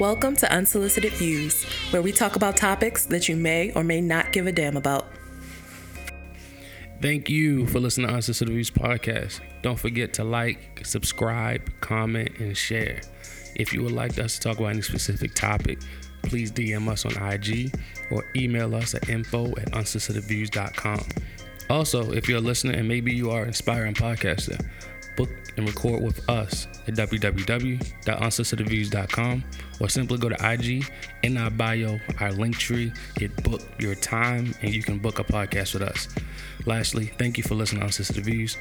Welcome to Unsolicited Views, where we talk about topics that you may or may not give a damn about. Thank you for listening to Unsolicited Views podcast. Don't forget to like, subscribe, comment, and share. If you would like us to talk about any specific topic, please DM us on IG or email us at info at unsolicitedviews.com. Also, if you're a listener and maybe you are an inspiring podcaster, book and record with us at www.unsolicitedviews.com or simply go to IG in our bio, our link tree, hit book your time, and you can book a podcast with us. Lastly, thank you for listening to Unsolicited Views.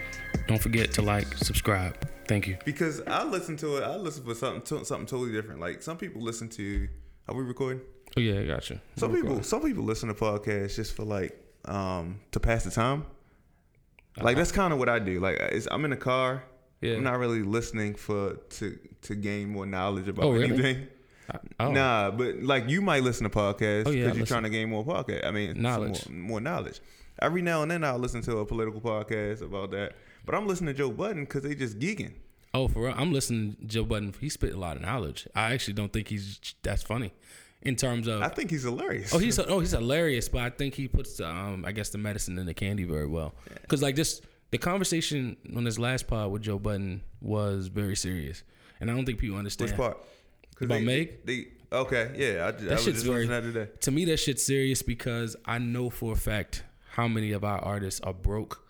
Don't forget to like, subscribe. Thank you. Because I listen to it, I listen for something to, something totally different. Like some people listen to. Are we recording? Oh yeah, I gotcha. Some people, some people listen to podcasts just for like um to pass the time. Like that's kind of what I do. Like it's, I'm in the car. Yeah. I'm not really listening for to to gain more knowledge about Oh, really? anything. Oh. Nah, but like you might listen to podcasts Oh, because yeah, you're listen. trying to gain more podcast. I mean, Knowledge. more, more knowledge. Every now and then I'll listen to a political podcast about that. But I'm listening to Joe Budden because they just geeking. Oh, for real? I'm listening to Joe Budden. He spit a lot of knowledge. I actually don't think he's that's funny in terms of. I think he's hilarious. Oh, he's oh he's hilarious, but I think he puts um I guess the medicine in the candy very well. Cause like just the conversation on this last pod with Joe Budden was very serious, and I don't think people understand. Which part? About they, Meg? They okay, yeah. I, I That was shit's just very. that. To me, that shit's serious because I know for a fact how many of our artists are broke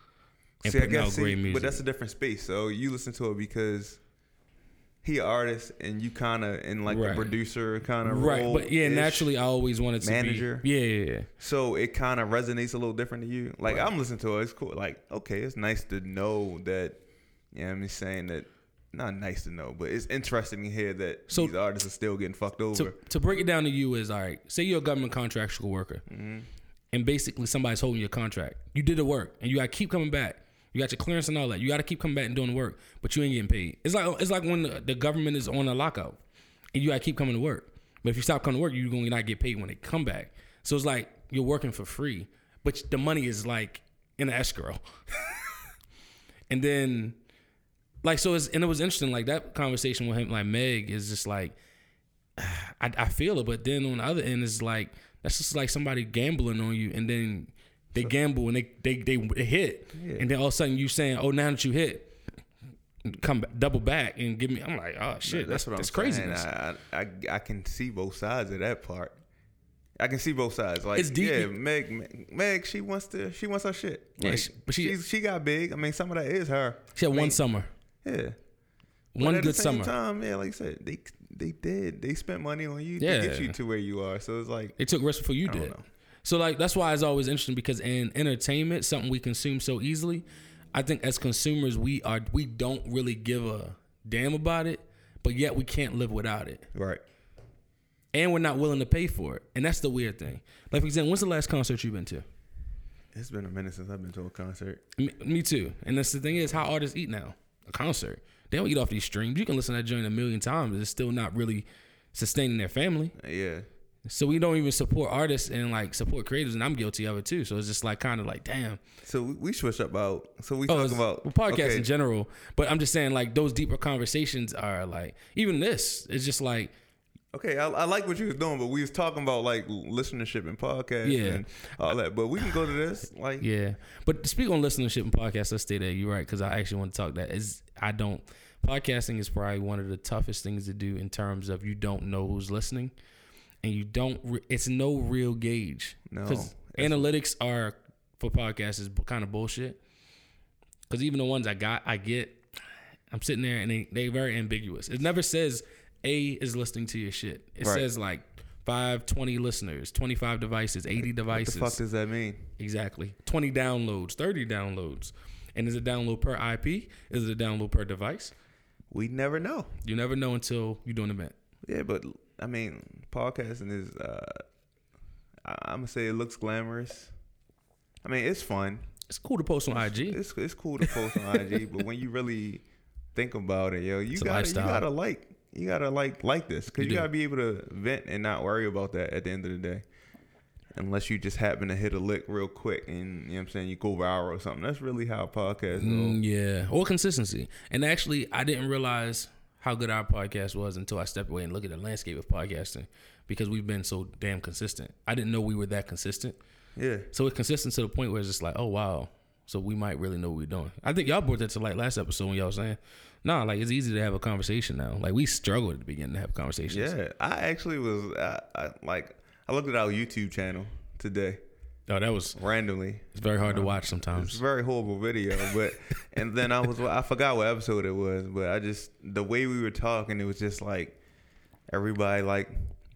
and See, I putting out guess, great music. but that's a different space. So you listen to it because he an artist and you kind of in like Right. the producer kind of role. right, but yeah, naturally, I always wanted to Manager? be yeah, yeah, yeah. So it kind of resonates a little different to you. Like I'm listening to it, it's cool. Like okay, it's nice to know that. Yeah, you know I'm just saying that. Not nice to know, but it's interesting to hear that So- these artists are still getting fucked over. to, to break it down to you is all right. Say you're a government contractual worker, mm-hmm. and basically somebody's holding your contract. You did the work, and you got to keep coming back. You got your clearance and all that. You got to keep coming back and doing the work, but you ain't getting paid. It's like it's like when the, the government is on a lockout, and you got to keep coming to work. But if you stop coming to work, you're going to not get paid when they come back. So it's like you're working for free, but the money is like in an escrow. and then like so it's and it was interesting like that conversation with him like meg is just like I, I feel it but then on the other end it's like that's just like somebody gambling on you and then they gamble and they they they, they hit and then all of a sudden you saying oh now that you hit come back, double back and give me i'm like oh shit that's, what that's I'm craziness saying. I, I I can see both sides of that part. I can see both sides. Like It's deep. yeah, Meg, Meg, Meg, she wants to, she wants her shit. Yeah, she- but she- she got big. I mean, some of that is her. she had I mean, one summer Yeah, But one at good the same summer Time, yeah, like you said, they they did. They spent money on you Yeah. to get you to where you are. So it's like They took risks before you don't did. So like that's why it's always interesting because in entertainment, something we consume so easily, I think as consumers we are we don't really give a damn about it, but yet we can't live without it. right. And we're not willing to pay for it. And that's the weird thing. Like for example, when's the last concert you've been to? It's been a minute since I've been to a concert. Me, me too. And that's the thing is how artists eat now. A concert. They don't eat off these streams. You can listen to that joint a million times. It's still not really sustaining their family. Yeah, So we don't even support artists and like support creators, and I'm guilty of it too. So it's just like kind of like, damn. so we, we switch up about. So we Oh, talk about well, podcasts okay, in general, but I'm just saying like those deeper conversations are like even this. It's just like Okay, I, I like what you was doing, but we was talking about like listenership and podcasts Yeah. and all that. But we can go to this. Like, yeah. But to speak on listenership and podcast. let's stay there. You're right because I actually want to talk that is I don't. Podcasting is probably one of the toughest things to do in terms of you don't know who's listening, and you don't. Re- it's no real gauge. No, analytics are for podcasts is kind of bullshit. Because even the ones I got, I get, I'm sitting there and they they very ambiguous. It never says A is listening to your shit. It Right. says like 5, 20 listeners, 25 devices, 80 what the devices. fuck does that mean? exactly. 20 downloads, 30 downloads. And is it download per IP? Is it a download per device? We never know. You never know until you do an event. Yeah, but I mean, podcasting is. uh I, I'm gonna say it looks glamorous. I mean, it's fun. It's cool to post on IG. It's it's cool to post on IG, but when you really think about it, yo, you It's gotta you gotta like you gotta like like this because You you, gotta be able to vent and not worry about that at the end of the day. Unless you just happen to hit a lick real quick and you know what I'm saying you go viral or something. That's really how podcasts go. Mm, yeah, or consistency. And actually, I didn't realize how good our podcast was until I stepped away and looked at the landscape of podcasting because we've been so damn consistent. I didn't know we were that consistent. Yeah. So it's consistent to the point where it's just like, oh wow, so we might really know what we're doing. I think y'all brought that to light last episode when y'all was saying, nah, like it's easy to have a conversation now. Like we struggled at the beginning to have conversations. Yeah. I actually was I, I like I looked at our YouTube channel today Oh, that was randomly. it's very hard to watch sometimes. It's a very horrible video, but and then I was I forgot what episode it was, but I just the way we were talking, it was just like everybody like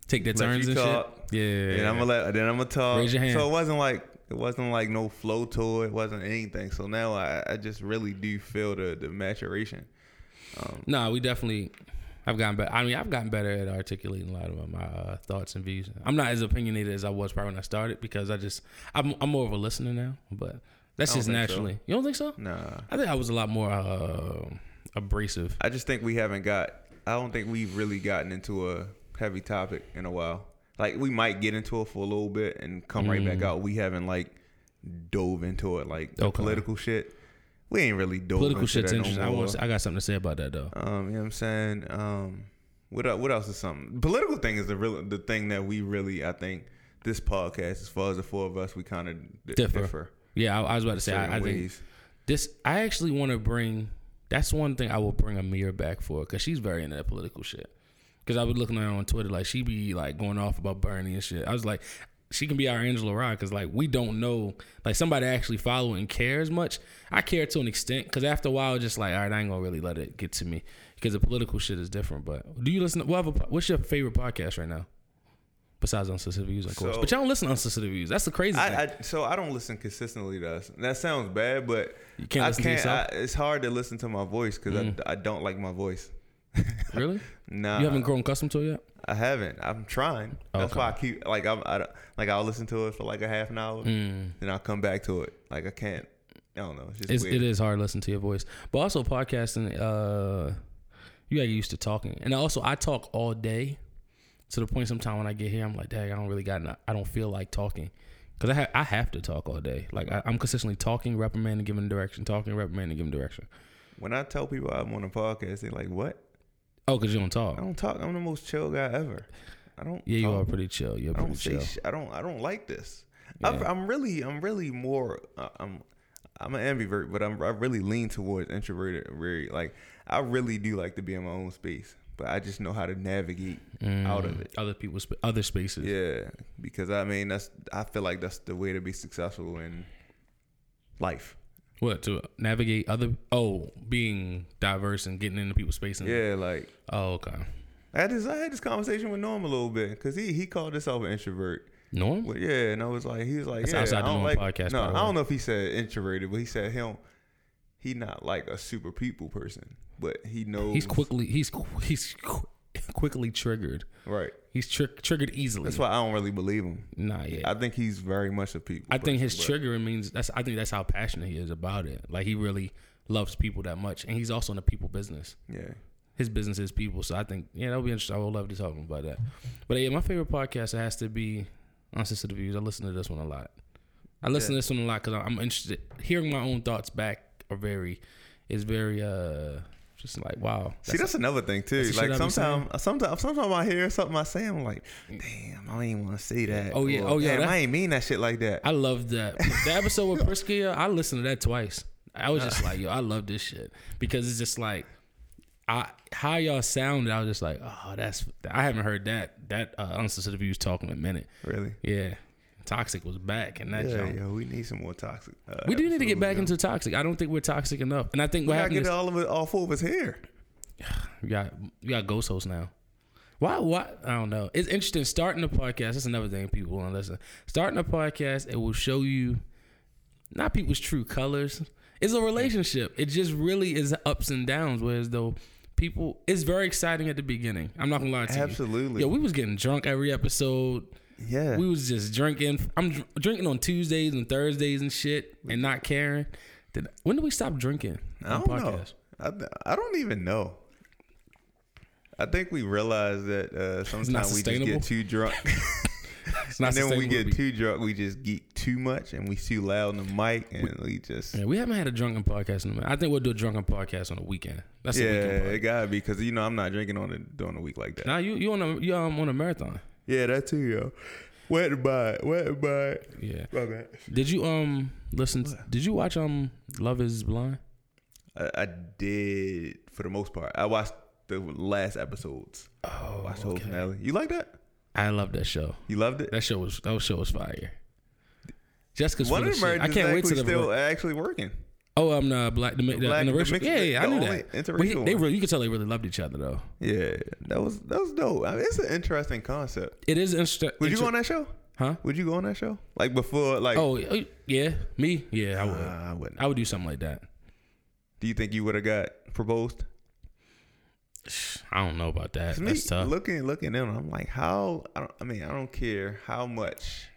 Take their turns and talk, shit. Yeah. and I'm gonna let then I'm gonna talk. Raise your hand. So it wasn't like it wasn't like no flow to it. It wasn't anything. So now I, I just really do feel the the maturation. Um, No, we definitely. I've gotten better. I mean, I've gotten better at articulating a lot of my uh, thoughts and views. I'm not as opinionated as I was probably when I started because I just I'm I'm more of a listener now. But that's just think so. naturally. You don't think so? nah, I think I was a lot more uh, abrasive. I just think we haven't got. I don't think we've really gotten into a heavy topic in a while. Like we might get into it for a little bit and come right back Mm. out. We haven't like dove into it like the Okay. political shit. We ain't really doing Political shit's interesting. No I want. I got something to say about that though. Um, you know what I'm saying? Um, what what else is something? Political thing is the real the thing that we really I think this podcast, as far as the four of us, we kind of d- Differ. differ. Yeah, I, I was about to say. I, I think this. I actually want to bring. That's one thing I will bring Amir back for because she's very into that political shit. Because I was looking at her on Twitter, like she be like going off about Bernie and shit. I was like, she can be our Angela Rye because like we don't know like somebody actually follow and care as much. I care to an extent because after a while, just like all right, I ain't gonna really let it get to me because the political shit is different. But do you listen? To, what have a, what's your favorite podcast right now? Besides Unsolicited Views, of course. So- but y'all don't listen to Unsolicited Views. That's the crazy thing. I, I so I don't listen consistently to us. That sounds bad, but You can't I can't. I, it's hard to listen to my voice because Mm. I, I don't like my voice. really? Nah, you haven't grown accustomed to it yet? I haven't. I'm trying. That's Okay. why I keep like I'm I, like I'll listen to it for like a half an hour, Mm. then I'll come back to it. Like I can't. I don't know. It's just It's, weird. it is hard listening to your voice, but also podcasting. Uh, you gotta get used to talking, and also I talk all day, to the point sometimes when I get here, I'm like, dang, I don't really got, no- I don't feel like talking, because I ha- I have to talk all day. Like I, I'm consistently talking, reprimanding, giving direction, talking, reprimanding, giving direction. When I tell people I'm on a podcast, they're like, "What? Oh, cause you don't talk. I don't talk. I'm the most chill guy ever. I don't. Yeah, you talk. are pretty chill. You're I pretty don't say. chill. Sh- I don't. I don't like this. Yeah. I've, I'm really. I'm really more. Uh, I'm. I'm an ambivert, but I'm. I really lean towards introverted. Very like. I really do like to be in my own space, but I just know how to navigate out of Mm, it. Other people's other spaces. Yeah, because I mean that's. I feel like that's the way to be successful in life. What to navigate other? Oh, being diverse and getting into people's space. And, Yeah, like Oh, okay. I had this. I had this conversation with Norm a little bit because he he called himself an introvert. Norm. Well, yeah, and I was like, he was like, That's yeah, outside I don't like. podcast, no, I don't know if he said introverted, but he said don't. He not like a super people person, but he knows He's quickly. He's he's quickly triggered. right. He's tri- triggered easily. That's why I don't really believe him. Not yet. I think he's very much a people. I think his person, triggering means that's. I think that's how passionate he is about it. Like he really loves people that much, and he's also in the people business. Yeah, His business is people, so I think yeah, that'll be interesting. I would love to talk about that. But yeah, my favorite podcast has to be Unsolicited Views. I listen to this one a lot. I listen Yeah. to this one a lot because I'm interested. Hearing my own thoughts back are very, is very uh, just like wow. See, that's another thing too. Like shit I be sometimes, sometimes, sometimes I hear something I say, I'm like, damn, I don't even want to say that. Oh, yeah. Or, Oh, yeah, damn, I ain't mean that shit like that. I love that. The episode with Priscilla, I listened to that twice. I was just like, yo, I love this shit because it's just like, I how y'all sounded. I was just like, oh, that's I haven't heard that that uh, unsolicited views talking in a minute. really? Yeah, Toxic was back, and that Yeah, yo, we need some more toxic. Uh, We do need to get back into toxic. I don't think we're toxic enough, and I think We what gotta get is all of it, all four of us here. we got we got ghost hosts now. Why? Why? I don't know. It's interesting. Starting a podcast. That's another thing people want to listen. Starting a podcast, it will show you not people's true colors. It's a relationship. It just really is ups and downs. Whereas though people, it's very exciting at the beginning. I'm not gonna lie to you. Absolutely. Yo, we was getting drunk every episode. Yeah. We was just drinking. I'm dr- drinking on Tuesdays and Thursdays and shit, and not caring. Did, when did we stop drinking? I don't know. I, I don't even know. I think we realized that uh, sometimes we just get too drunk. It's not and then when we get too drunk, we just geek too much and we too loud on the mic and we just. Yeah, we haven't had a drunken podcast in a minute. I think we'll do a drunken podcast on the weekend. That's Yeah, a weekend. it gotta be because you know I'm not drinking on it during the week like that. Now you you on a you um on a marathon. Yeah, that too, yo. Wet to buy it, wet to buy. Yeah. My bad. Did you um listen? Did you watch um Love Is Blind? I, I did for the most part. I watched the last episodes. Oh, watched the whole okay. finale. You like that? I love that show. You loved it? That show was that show was fire. Jessica's One full of of the shit. I can't wait actually to the still actually working. Oh, I'm um, the black, the, the, black- the interracial. mixed- yeah, yeah, I knew that. interracial he- they really, you could tell they really loved each other though. Yeah, that was that was dope. I mean, it's an interesting concept. It is interesting. Would you go on that show? Huh? Would you go on that show? Like before, like Oh, uh, yeah, me, yeah, I would. Uh, I wouldn't. I would do something like that. Do you think you would have got proposed? I don't know about that. me, That's tough. Looking looking at them, I'm like, how? I, don't, I mean, I don't care how much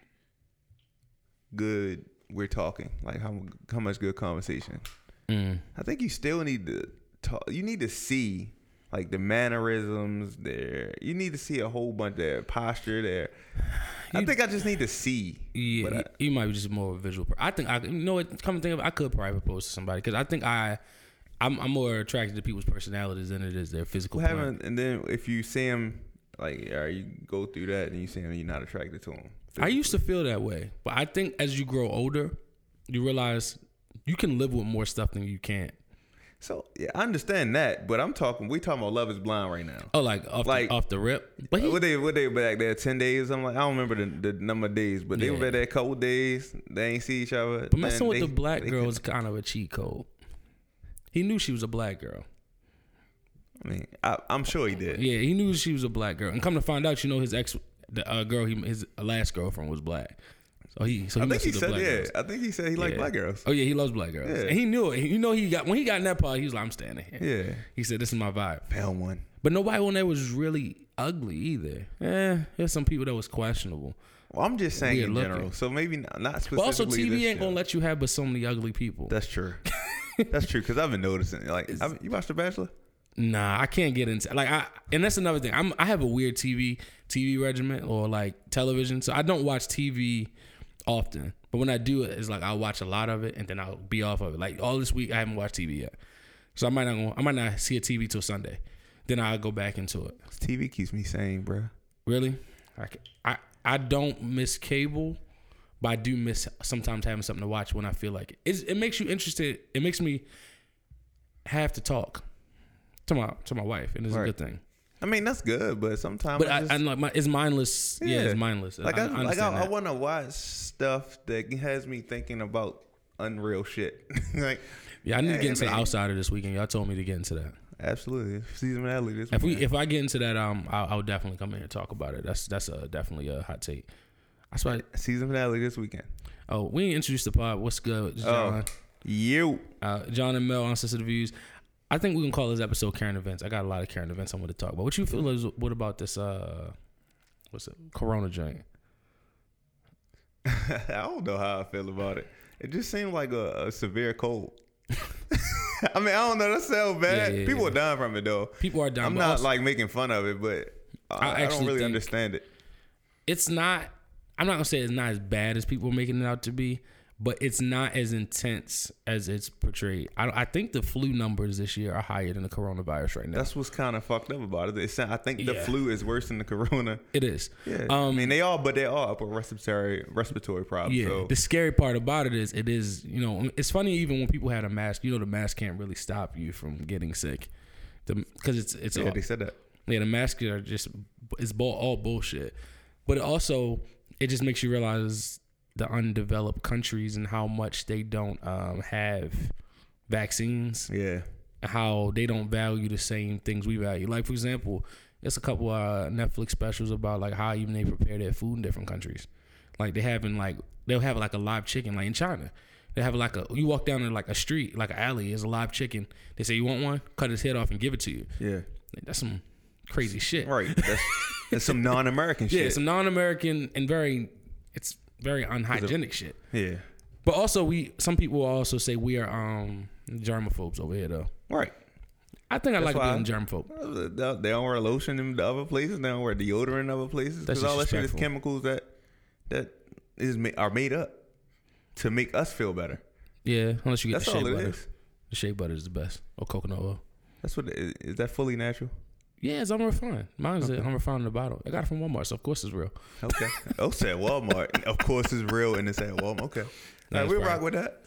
good we're talking. Like how how much good conversation. Mm. I think you still need to talk. You need to see like the mannerisms there. You need to see a whole bunch of posture there. I think I just need to see. Yeah, I- you, you might be just more of a visual. Per- I think I, you know what? Come to think of, it, I could probably propose to somebody because I think I, I'm, I'm more attracted to people's personalities than it is their physical. Well, and then if you see him, like, all right, you go through that, and you see him, you're not attracted to him. I used to feel that way, but I think as you grow older, you realize you can live with more stuff than you can't. So yeah, I understand that, but I'm talking. We talking about Love Is Blind right now. Oh, like off, Like- the, off the rip. But he, what they what they back there ten days? I'm like I don't remember the, the number of days, but they Yeah. were back there a couple days. They ain't see each other. but messing with they- the black girl is kind of a cheat code. He knew she was a black girl. I mean, I, I'm sure he did. Yeah, he knew she was a black girl. And come to find out, you know, his ex, the uh, girl, he his last girlfriend was black. So he, so he I think he said yeah. girls. I think he said he liked Yeah. black girls. Oh yeah, he loves black girls. Yeah. And he knew it. You know, he got when he got in that part, he was like, "I'm standing here." Yeah, He said, "This is my vibe." found one. But nobody on there was really ugly either. Eh, there's some people that was questionable. Well, I'm just saying in looking. general. So maybe not, not specifically. But also, TV ain't show. gonna let you have but so many ugly people. That's true. That's true because I've been noticing. Like, I've, you watched The Bachelor? Nah, I can't get into like I and that's another thing. I'm I have a weird TV TV regimen or like television, so I don't watch TV often. But when I do it's like I'll watch a lot of it and then I'll be off of it. Like all this week, I haven't watched TV yet, so I might not go, I might not see a TV till Sunday. Then I'll go back into it. TV keeps me sane, bro. Really, I I I don't miss cable, but I do miss sometimes having something to watch when I feel like it. It's, it makes you interested. It makes me have to talk to my to my wife, and it's a good thing. I mean, that's good, but sometimes But I I, just, I like my, it's mindless. Yeah, it's mindless. Like I, I, like I, I want to watch stuff that has me thinking about unreal shit. like, yeah, I need to get into the man. outsider this weekend. Y'all told me to get into that. absolutely, season finale this If we if I get into that, um, I'll, I'll definitely come in and talk about it. That's that's a definitely a hot take. That's why. season finale this weekend. Oh, we introduced the pod. What's good, John? Oh, you. Uh, John and Mel, unsolicited views. I think we can call this episode current events. I got a lot of current events I want to talk about. What you feel is what about this? Uh, what's it? Corona joint. I don't know how I feel about it. It just seemed like a, a severe cold. I mean, I don't know. That sounds bad. Yeah, yeah, People yeah. are dying from it though. People are dying. I'm not also- like making fun of it, but I, I I, don't really understand it. it's not I'm not gonna say it's not as bad as people are making it out to be, but it's not as intense as it's portrayed. I, I think the flu numbers this year are higher than the coronavirus right now. That's what's kind of fucked up about it. I think the Yeah. flu is worse than the corona. it is. Yeah, Um, I mean they all, but they all upper respiratory respiratory problems. Yeah. So The scary part about it is it is you know it's funny even when people had a mask. You know the mask can't really stop you from getting sick, because it's it's yeah, all, they said that. Yeah, the masks are just it's bull, all bullshit. But it also it just makes you realize the undeveloped countries and how much they don't um, have vaccines, Yeah, how they don't value the same things we value. Like for example, there's a couple uh, Netflix specials about like how even they prepare their food in different countries. Like they having like they'll have like a live chicken like in China. They have like a you walk down in like a street like an alley is a live chicken. They say you want one, cut his head off and give it to you. yeah, That's some crazy shit. right. That's, that's some non-American shit. Yeah, some non-American and very, it's very unhygienic shit. yeah, But also, we some people also say we are um germaphobes over here though. right. I think I That's like being germaphobe. They they don't wear lotion in the other places. They don't wear deodorant in other places because all that shit is chemicals that that is are made up to make us feel better. Yeah, unless you get That's the shea butter. is. The shea butter is the best, or coconut oil. That's what. Is that fully natural? Yeah, it's unrefined. Mine is Okay. unrefined in the bottle. I got it from Walmart, so of course it's real. Okay. oh, said Walmart. of course, it's real, and it's at Walmart. Okay. All right, we right. rock with that.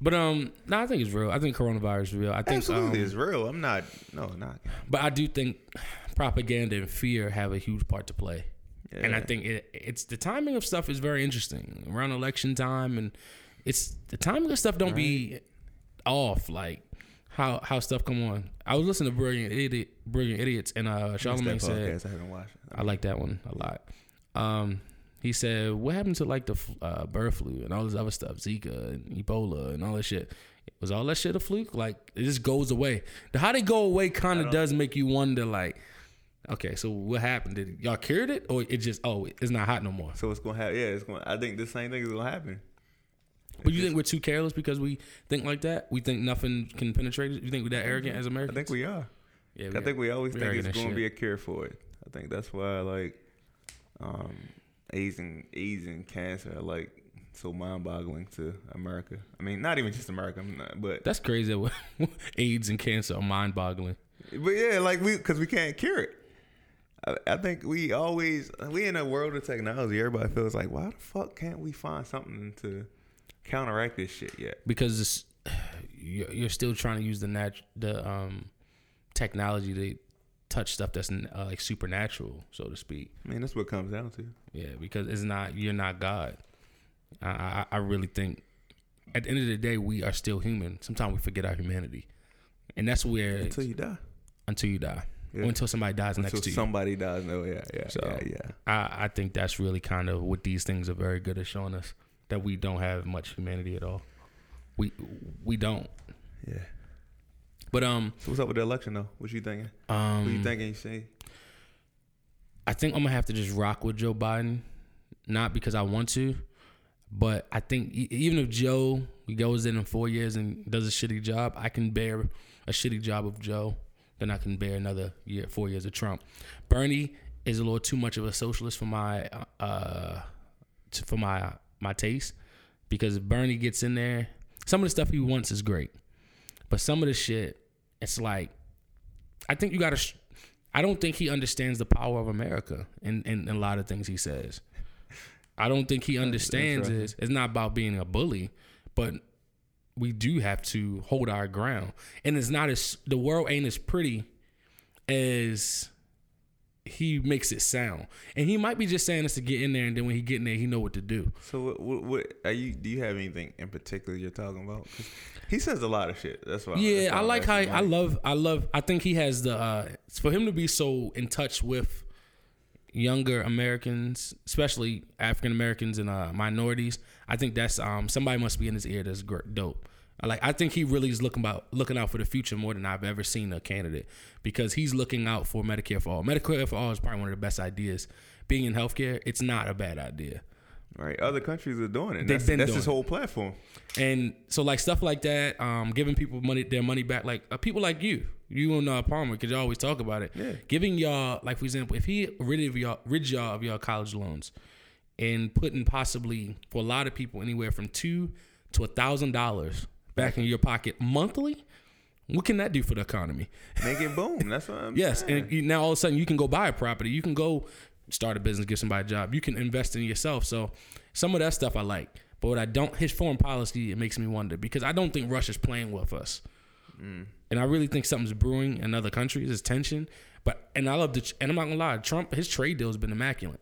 But um, no, I think it's real. I think coronavirus is real. I think Absolutely, um, it's real. I'm not. No, not. But I do think propaganda and fear have a huge part to play. And I think it, it's the timing of stuff is very interesting around election time, and it's the timing of stuff don't be off like how how stuff come on. I was listening to Brilliant Idiot, Brilliant Idiots, and uh, Charlamagne said. I haven't watched. I like that one a lot. Um, he said, "What happened to like the uh, bird flu and all this other stuff, Zika and Ebola and all that shit? Was all that shit a fluke? Like it just goes away? The how they go away kind of does make you wonder. Like, okay, so what happened? Did y'all cured it, or it just oh it's not hot no more? So it's gonna happen. Yeah, it's going. to I think the same thing is gonna happen. But you think we're too careless because we think like that? We think nothing can penetrate it. You think we're that arrogant as Americans? I think we are. Yeah, I think we always we think it's going to be a cure for it. I think that's why like um, AIDS and AIDS and cancer are like so mind-boggling to America. I mean, not even just America, but That's crazy. that AIDS and cancer are mind-boggling. but yeah, like we because we can't cure it. I, I think we always we in a world of technology. Everybody feels like, why the fuck can't we find something to counteract this shit yet? because it's, you're, still trying to use the nat the um technology to touch stuff that's uh, like supernatural, so to speak. I mean, that's what it comes down to. Yeah, because it's not you're not God. I, I I really think at the end of the day we are still human. Sometimes we forget our humanity, and that's where Until you die. until you die, Yeah. or until somebody dies Until next to you. somebody dies. No, yeah, yeah, So- yeah, yeah. I, I think that's really kind of what these things are very good at showing us that we don't have much humanity at all. We we don't. Yeah. But um So what's up with the election though? What you thinking? um What you thinking? You see? I think I'm gonna have to just rock with Joe Biden, not because I want to, but I think even if Joe goes in in four years and does a shitty job, I can bear a shitty job of Joe. Then I can bear another year, four years of Trump. Bernie is a little too much of a socialist for my uh for my my taste because if Bernie gets in there, some of the stuff he wants is great, but some of the shit, it's like I think you got to. Sh- I don't think he understands the power of America in, in, in a lot of things he says. I don't think he understands is it's not about being a bully, but we do have to hold our ground. And it's not as the world ain't as pretty as he makes it sound. And he might be just saying this to get in there, and then when he get in there, he know what to do. So what, what, what are you? Do you have anything in particular you're talking about? he says a lot of shit. That's why. Yeah, that's why I like how I love I love I think he has the uh for him to be so in touch with younger Americans, especially African Americans and uh minorities. I think that's um somebody must be in his ear that's gr- dope. I Like I think he really is looking about looking out for the future more than I've ever seen a candidate because he's looking out for Medicare for all. Medicare for all is probably one of the best ideas. Being in healthcare, it's not a bad idea. Right. Other countries are doing it. They've That's, been that's doing his whole platform. And so like stuff like that, um, giving people money their money back, like uh, people like you, you and uh, Palmer, because you always talk about it. Yeah. Giving y'all, like for example, if he rid of y'all, rid y'all of y'all college loans, and putting possibly for a lot of people anywhere from two to a thousand dollars back in your pocket monthly, what can that do for the economy? Make it boom. That's what I'm Yes, saying. and now all of a sudden you can go buy a property. You can go start a business, give somebody a job. You can invest in yourself. So some of that stuff I like, but what I don't, his foreign policy, it makes me wonder because I don't think Russia's playing with us, mm. and I really think something's brewing in other countries. There's tension, but and I love the and I'm not gonna lie, Trump his trade deal has been immaculate.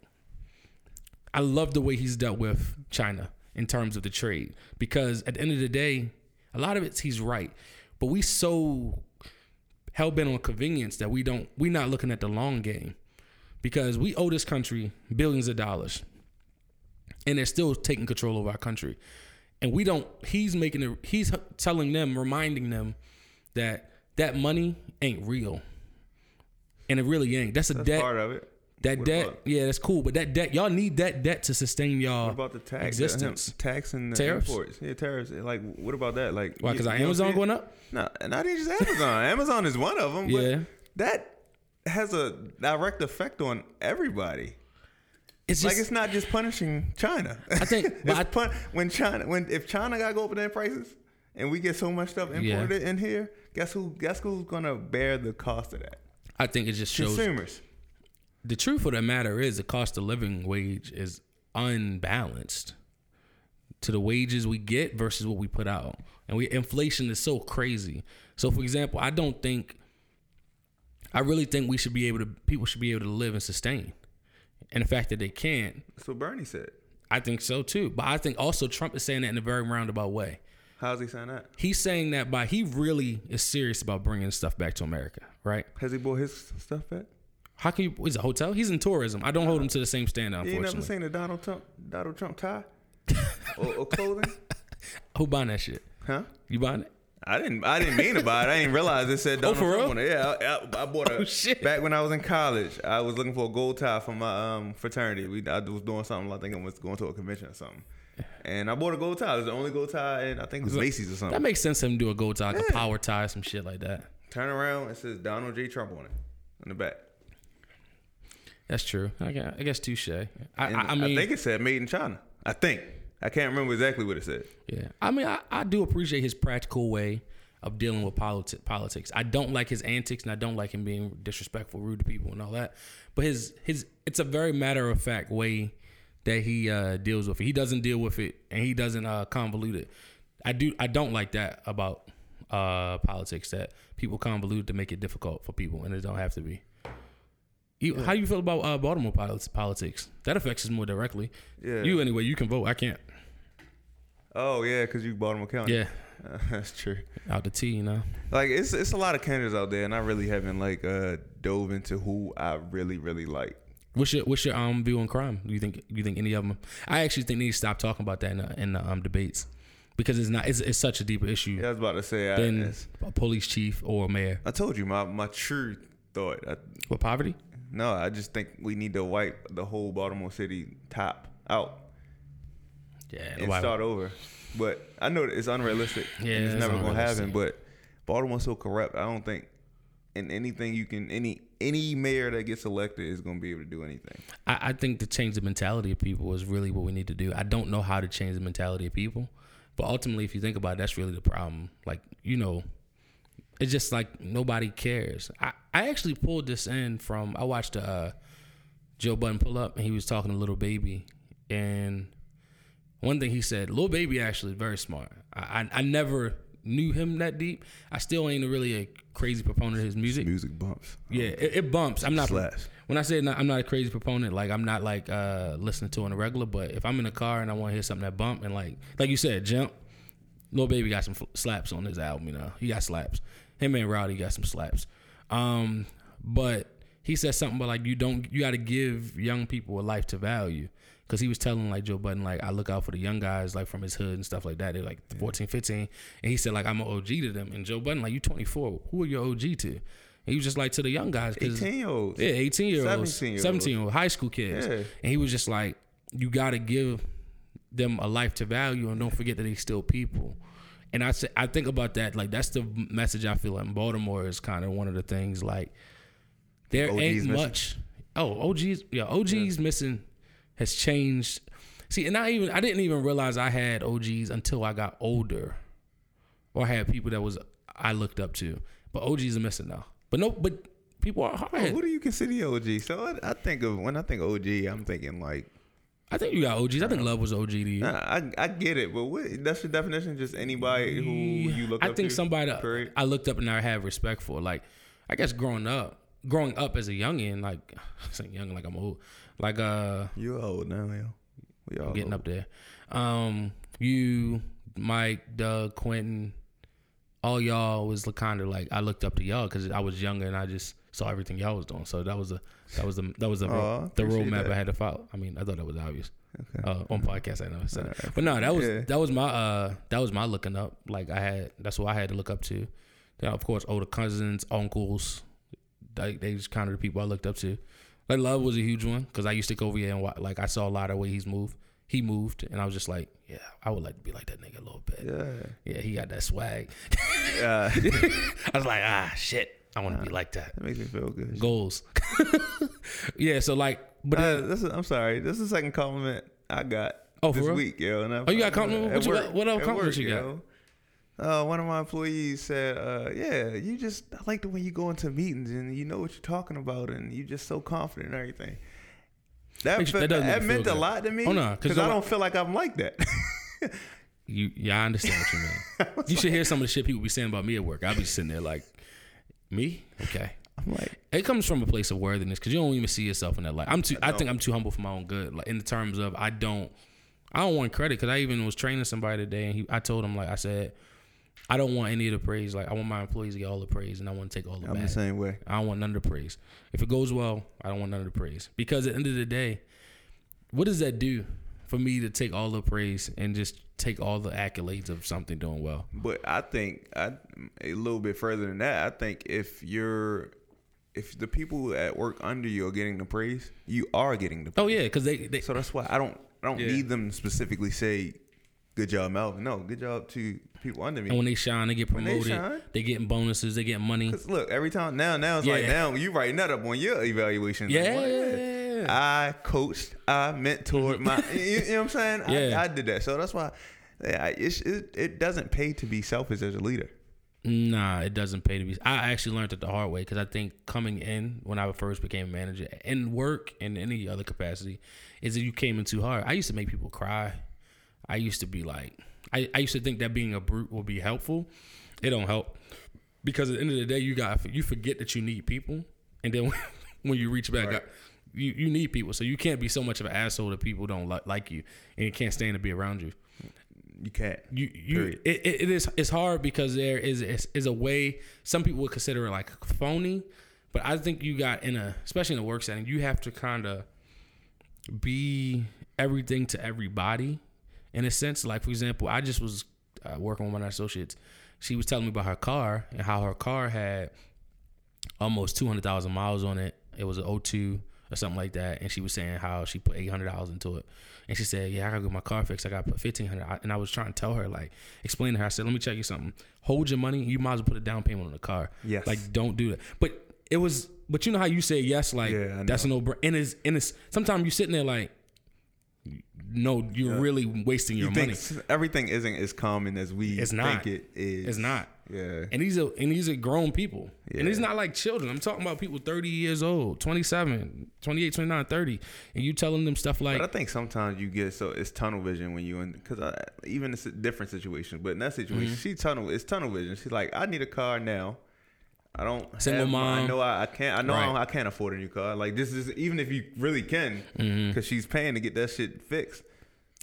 I love the way he's dealt with China in terms of the trade because at the end of the day, a lot of it's he's right, but we so hell bent on convenience that we don't we're not looking at the long game because we owe this country billions of dollars and they're still taking control of our country. And we don't he's making it he's telling them reminding them that that money ain't real. And it really ain't. That's a That's debt part of it. That What debt about- yeah that's cool but that debt y'all need that debt to sustain y'all What about the tax? Uh, existence tax and the Tariffs? imports. Yeah, tariffs. Eh, like, what about that? Like, why because our you don't amazon going up No, not even just Amazon. Amazon is one of them. But Yeah. that has a direct effect on everybody. It's like it's not just punishing China. I think- I- pun- when China when if China got to go up in their prices and we get so much stuff imported in here, guess who guess who's gonna bear the cost of that? I think it just shows Consumers. The truth of the matter is the cost of living wage is unbalanced to the wages we get versus what we put out. And we inflation is so crazy. So for example, I don't think I really think we should be able to people should be able to live and sustain. And the fact that they can't, That's what Bernie said. I think so too. But I think also Trump is saying that in a very roundabout way. How's he saying that? He's saying that by he really is serious about bringing stuff back to America, right? Has he bought his stuff back? How can you? Is a hotel? He's in tourism. I don't hold him to the same standard. You ain't never seen the Donald Trump Donald Trump tie or, or clothing? who buying that shit? Huh? You buying it? I didn't. I didn't mean to buy it. I didn't realize it said Donald Oh, for Trump real? on it. Yeah, I, I, I bought a. Oh, shit. Back when I was in college, I was looking for a gold tie for my um, fraternity. We I was doing something. I think I was going to a convention or something, and I bought a gold tie. It was the only gold tie, and I think it was Macy's or something. That makes sense. Him do a gold tie, like a power tie, some shit like that. Turn around, it says Donald J. Trump on it, in the back. That's true. I guess, I guess touche. I, I, I mean, think it said made in China. I think. I can't remember exactly what it said. yeah. I mean, I, I do appreciate his practical way of dealing with politi- politics. I don't like his antics, and I don't like him being disrespectful, rude to people, and all that. But his his it's a very matter of fact way that he uh, deals with it. He doesn't deal with it, and he doesn't uh, convolute it. I do. I don't like that about uh, politics that people convolute to make it difficult for people, and it don't have to be. You, How you feel about uh, Baltimore polit- politics? That affects us more directly. Yeah. You anyway. You can vote. I can't. Oh yeah, because you Baltimore County. Yeah. Uh, that's true. Out the T, you know. Like it's it's a lot of candidates out there, and I really haven't like uh dove into who I really really like. What's your what's your um view on crime? Do you think do you think any of them? I actually think they need to stop talking about that in the, in the um debates because it's not it's, it's such a deeper issue Yeah, I was about to say. I, than it's- a police chief or a mayor. I told you my my true thought. I, With poverty, no, I just think we need to wipe the whole Baltimore City top out yeah, and nobody- start over. But I know it's unrealistic. Yeah, and it's never gonna happen. But Baltimore's so corrupt. I don't think in anything you can any any mayor that gets elected is gonna be able to do anything. I, I think to change the mentality of people is really what we need to do. I don't know how to change the mentality of people, but ultimately, if you think about it, that's really the problem. Like you know, it's just like nobody cares. I, I actually pulled this in from I watched uh, Joe Budden pull up and he was talking to Lil Baby and one thing he said, Lil Baby actually very smart. I, I I never knew him that deep. I still ain't really a crazy proponent of his music. Music bumps. Yeah, it, it bumps. I'm not Slaps. when I say not, I'm not a crazy proponent. Like I'm not like uh listening to on a regular. But if I'm in a car and I want to hear something that bump and like like you said, jump. Lil Baby got some slaps on his album. You know, he got slaps. Him and Rowdy got some slaps. Um, but he said something about like you don't you got to give young people a life to value. Cause he was telling like Joe Budden like I look out for the young guys like from his hood and stuff like that. They're like 14, 15. and he said like I'm an OG to them. And Joe Budden like you 24. Who are your OG to? And he was just like to the young guys. 18 year olds. yeah, 18 year olds, 17 year 17 year old high school kids. Yeah. And he was just like, you got to give them a life to value and don't forget that they still people. And I say, I think about that. Like, that's the message I feel like Baltimore is kind of one of the things. Like, there OGs ain't missing. much. Oh, OGs, yeah, OGs missing has changed. See, and I even, I didn't even realize I had OGs until I got older or I had people that was, I looked up to. But OGs are missing now. But no, but people are hard. Oh, who do you consider OG? So I, I think of when I think OG, I'm thinking like I think you got OGs. I think Love was OG to you. Nah, I I get it, but what, that's your definition. Just anybody who you look. I up think to, somebody period? I looked up and I have respect for. Like, I guess growing up, growing up as a youngin, like, I say young like I'm old. Like, uh, You old now, yo. We all getting old. up there. Um, you, Mike, Doug, Quentin, all y'all was kind of like I looked up to y'all because I was younger and I just saw everything y'all was doing. So that was a that was the that was the Aw, the roadmap that. I had to follow. I mean, I thought that was obvious. Okay. Uh, on podcast, I know. I said it. but no, that was Yeah. that was my uh that was my looking up. Like I had that's what I had to look up to. Then of course older cousins, uncles, they they just kind of the people I looked up to. Like Love was a huge one because I used to go over here and wa- like I saw a lot of way he's moved. He moved, and I was just like, yeah, I would like to be like that nigga a little bit. Yeah. Yeah, he got that swag. Uh, I was like, ah, shit. I want to be like that. That makes me feel good. Goals. yeah. So like, but Uh, this is, I'm sorry. This is the second compliment I got Oh, this week, yo. And I, Oh, you got compliment? What you got- work- what other at compliments work, you got? yo. Uh, one of my employees said, uh, "Yeah, you just I like the way you go into meetings and you know what you're talking about and you're just so confident and everything." That Makes- fe- that that, does make you meant feel a lot to me. Oh, no, 'cause because I don't feel like I'm like that. you, yeah, I understand what you mean. you should hear some of the shit people be saying about me at work. I'll be sitting there like, me? Okay. I'm like, It comes from a place of worthiness because you don't even see yourself in that light. I'm too. I, think. I'm too humble for my own good. Like in the terms of I don't. I don't want credit because I even was training somebody today and he. I told him like I said, I don't want any of the praise. Like I want my employees to get all the praise and I want to take all the I'm the same way. I don't want none of the praise. If it goes well, I don't want none of the praise because at the end of the day, what does that do for me to take all the praise and just take all the accolades of something doing well? But I think I a little bit further than that. I think if you're if the people at work under you are getting the praise, you are getting the oh, praise. Oh yeah, because they, they So that's why I don't I don't Yeah. need them specifically say good job, Melvin. No, good job to people under me. and when they shine, they get When they promoted. shine. They getting bonuses. They get money. Cause look, every time now now it's like now you writing that up on your evaluation. Yeah. I coached, I mentored my mm-hmm. you, you know what I'm saying? Yeah. I, I did that. So that's why yeah, it, it doesn't pay to be selfish as a leader. Nah, it doesn't pay to be. I actually learned it the hard way because I think coming in when I first became a manager in work and any other capacity is that you came in too hard. I used to make people cry. I used to be like, I, I used to think that being a brute would be helpful. It don't help because at the end of the day, you got you forget that you need people, and then when you reach back Right. up, you you need people. So you can't be so much of an asshole that people don't li- like you and you can't stand to be around you You can't. you you it, it, it is it's hard because there is, is is a way some people would consider it like phony but i think you got in a especially in a work setting you have to kind of be everything to everybody in a sense like for example i just was uh, working with one of my associates she was telling me about her car and how her car had almost 200,000 miles on it. It was an O2 or something like that. And she was saying how she put $800 into it. And she said, Yeah, I gotta get my car fixed. I gotta put 1500 And I was trying to tell her, like, explain to her. I said, Let me check you something. Hold your money. You might as well put a down payment on the car. Yes. Like, don't do that. But it was, but you know how you say yes, like, Yeah, that's a no brainer. And it's, and it's, sometimes you're sitting there like, no, you're really wasting your You money. think everything isn't as common as we It's not. think it is. It's not. Yeah. And these are and these are grown people. And these Yeah. not like children. I'm talking about people 30 years old, 27, 28, 29, 30. And you telling them stuff like But I think sometimes you get so it's tunnel vision when you in because even it's a different situation. But in that situation, Mm-hmm. she tunnel it's tunnel vision. She's like, I need a car now. I don't Single have mom. I know I, I can't. I know I, Right. don't- I can't afford a new car. Like this is even if you really can, Mm-hmm. because she's paying to get that shit fixed.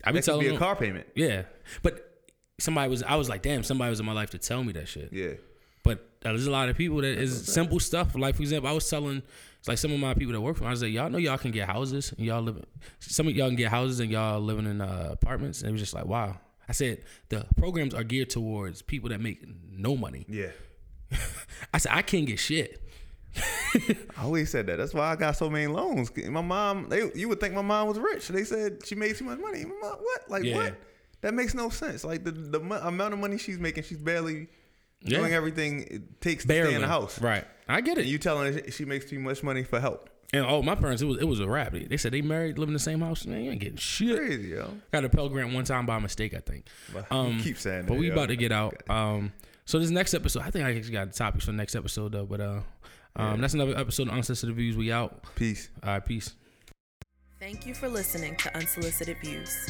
I be That could telling be a them, car payment. Yeah. But somebody was I was like, damn, somebody was in my life to tell me that shit. Yeah. But uh, there's a lot of people that is simple stuff. Like for example, I was telling it's like some of my people that work for me, I was like, y'all know y'all can get houses and y'all live some of y'all can get houses and y'all living in uh, apartments. And it was just like, wow. I said the programs are geared towards people that make no money. Yeah. I said I can't get shit. I always said that. That's why I got so many loans. My mom, they, you would think my mom was rich. They said she made too much money. My mom, what? Like Yeah. what? That makes no sense. Like the the mo- amount of money she's making, she's barely Yeah. doing everything it takes to stay in the house. Right. I get And it. you telling her she makes too much money for help? And oh, my parents, it was it was a rap. They they said they married, live in the same house. Man, you ain't getting shit. Crazy, yo. Got a Pell Grant one time by mistake, I think. But Um, keep saying but that, we yo. about to get out. Um, so this next episode, I think I actually got topics for the next episode though. But uh, um, that's another episode of Unsolicited Views. We out. Peace. All right, peace. Thank you for listening to Unsolicited Views.